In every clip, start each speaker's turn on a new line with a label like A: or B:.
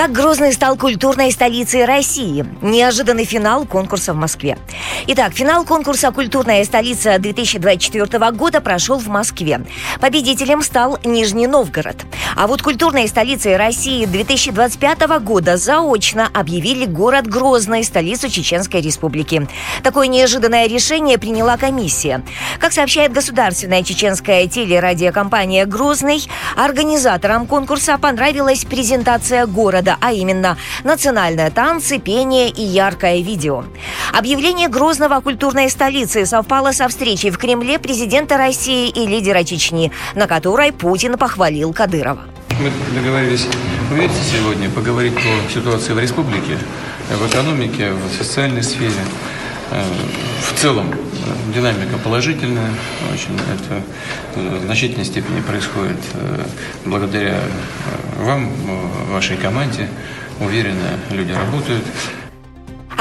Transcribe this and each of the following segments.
A: Как Грозный стал культурной столицей России? Неожиданный финал конкурса в Москве. Итак, финал конкурса «Культурная столица» 2024 года прошел в Москве. Победителем стал Нижний Новгород. А вот культурной столицей России 2025 года заочно объявили город Грозный, столицу Чеченской Республики. Такое неожиданное решение приняла комиссия. Как сообщает государственная чеченская телерадиокомпания «Грозный», организаторам конкурса понравилась презентация города года, а именно национальные танцы, пение и яркое видео. Объявление Грозного культурной столицы совпало со встречей в Кремле президента России и лидера Чечни, на которой Путин похвалил Кадырова.
B: Мы договорились увидеться сегодня, поговорить по ситуации в республике, в экономике, в социальной сфере. Э, в целом э, динамика положительная, очень это в значительной степени происходит э, благодаря вам, вашей команде. Уверенно люди работают.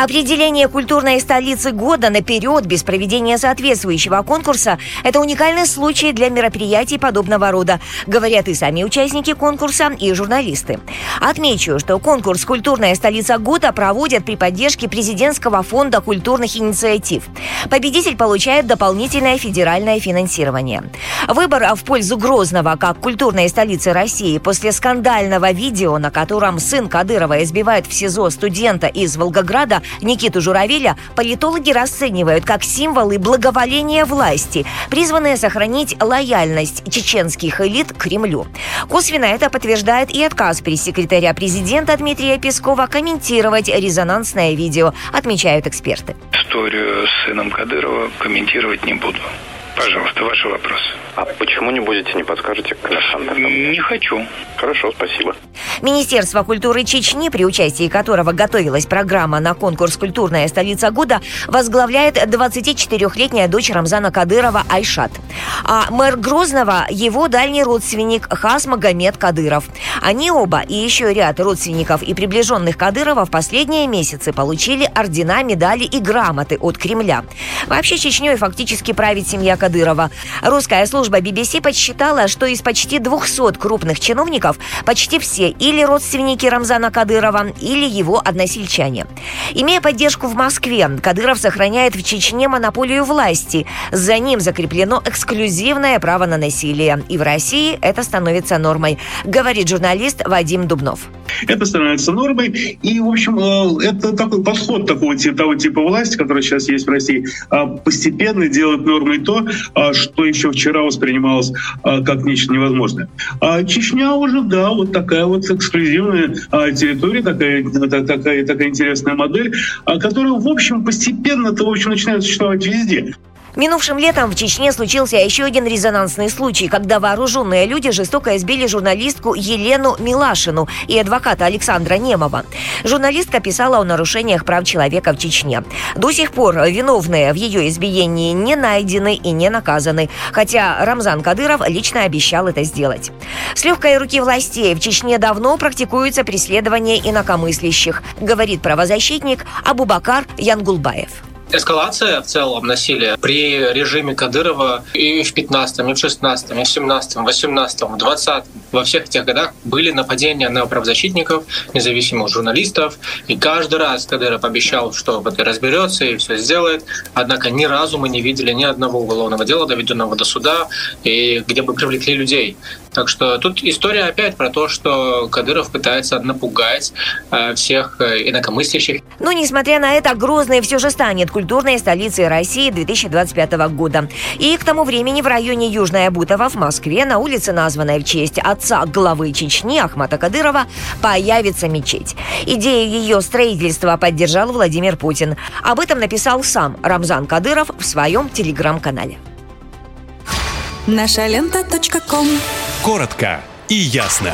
A: Определение культурной столицы года наперед без проведения соответствующего конкурса – это уникальный случай для мероприятий подобного рода, говорят и сами участники конкурса, и журналисты. Отмечу, что конкурс «Культурная столица года» проводят при поддержке президентского фонда культурных инициатив. Победитель получает дополнительное федеральное финансирование. Выбор в пользу Грозного как культурной столицы России после скандального видео, на котором сын Кадырова избивает в СИЗО студента из Волгограда, Никиту Журавеля политологи расценивают как символы благоволения власти, призванные сохранить лояльность чеченских элит к Кремлю. Косвенно это подтверждает и отказ пресс-секретаря президента Дмитрия Пескова комментировать резонансное видео, отмечают эксперты.
C: Историю с сыном Кадырова комментировать не буду. Пожалуйста, ваш вопрос.
D: А почему не будете, не подскажете, Александр?
C: Не хочу.
D: Хорошо, спасибо.
A: Министерство культуры Чечни, при участии которого готовилась программа на конкурс «Культурная столица года», возглавляет 24-летняя дочь Рамзана Кадырова Айшат. А мэр Грозного – его дальний родственник Хас Магомед Кадыров. Они оба и еще ряд родственников и приближенных Кадырова в последние месяцы получили ордена, медали и грамоты от Кремля. Вообще Чечней фактически правит семья Кадырова. Русская служба BBC подсчитала, что из почти 200 крупных чиновников почти все или родственники Рамзана Кадырова, или его односельчане. Имея поддержку в Москве, Кадыров сохраняет в Чечне монополию власти. За ним закреплено эксклюзивное право на насилие. И в России это становится нормой, говорит журналист Вадим Дубнов.
E: Это становится нормой. И, в общем, э, это такой подход такого того типа власти, который сейчас есть в России, а, постепенно делает нормой то, а, что еще вчера воспринималось как нечто невозможное. А Чечня уже, да, вот такая вот эксклюзивная территория, такая, такая, такая интересная модель, которая, в общем, постепенно-то, в общем, начинает существовать везде.
A: Минувшим летом в Чечне случился еще один резонансный случай, когда вооруженные люди жестоко избили журналистку Елену Милашину и адвоката Александра Немова. Журналистка писала о нарушениях прав человека в Чечне. До сих пор виновные в ее избиении не найдены и не наказаны, хотя Рамзан Кадыров лично обещал это сделать. С легкой руки властей в Чечне давно практикуется преследование инакомыслящих, говорит правозащитник Абубакар Янгулбаев.
F: Эскалация в целом насилия при режиме Кадырова и в 15-м, и в 16-м, и в 17-м, 18-м, 20-м, во всех этих годах были нападения на правозащитников, независимых журналистов. И каждый раз Кадыров обещал, что это разберется и все сделает. Однако ни разу мы не видели ни одного уголовного дела, доведенного до суда, и где бы привлекли людей. Так что тут история опять про то, что Кадыров пытается напугать э, всех э, инакомыслящих.
A: Но, несмотря на это, Грозный все же станет культурной столицей России 2025 года. И к тому времени в районе Южная Бутова в Москве на улице, названной в честь отца главы Чечни Ахмата Кадырова, появится мечеть. Идею ее строительства поддержал Владимир Путин. Об этом написал сам Рамзан Кадыров в своем телеграм-канале.
G: Наша лента.
H: Коротко и ясно.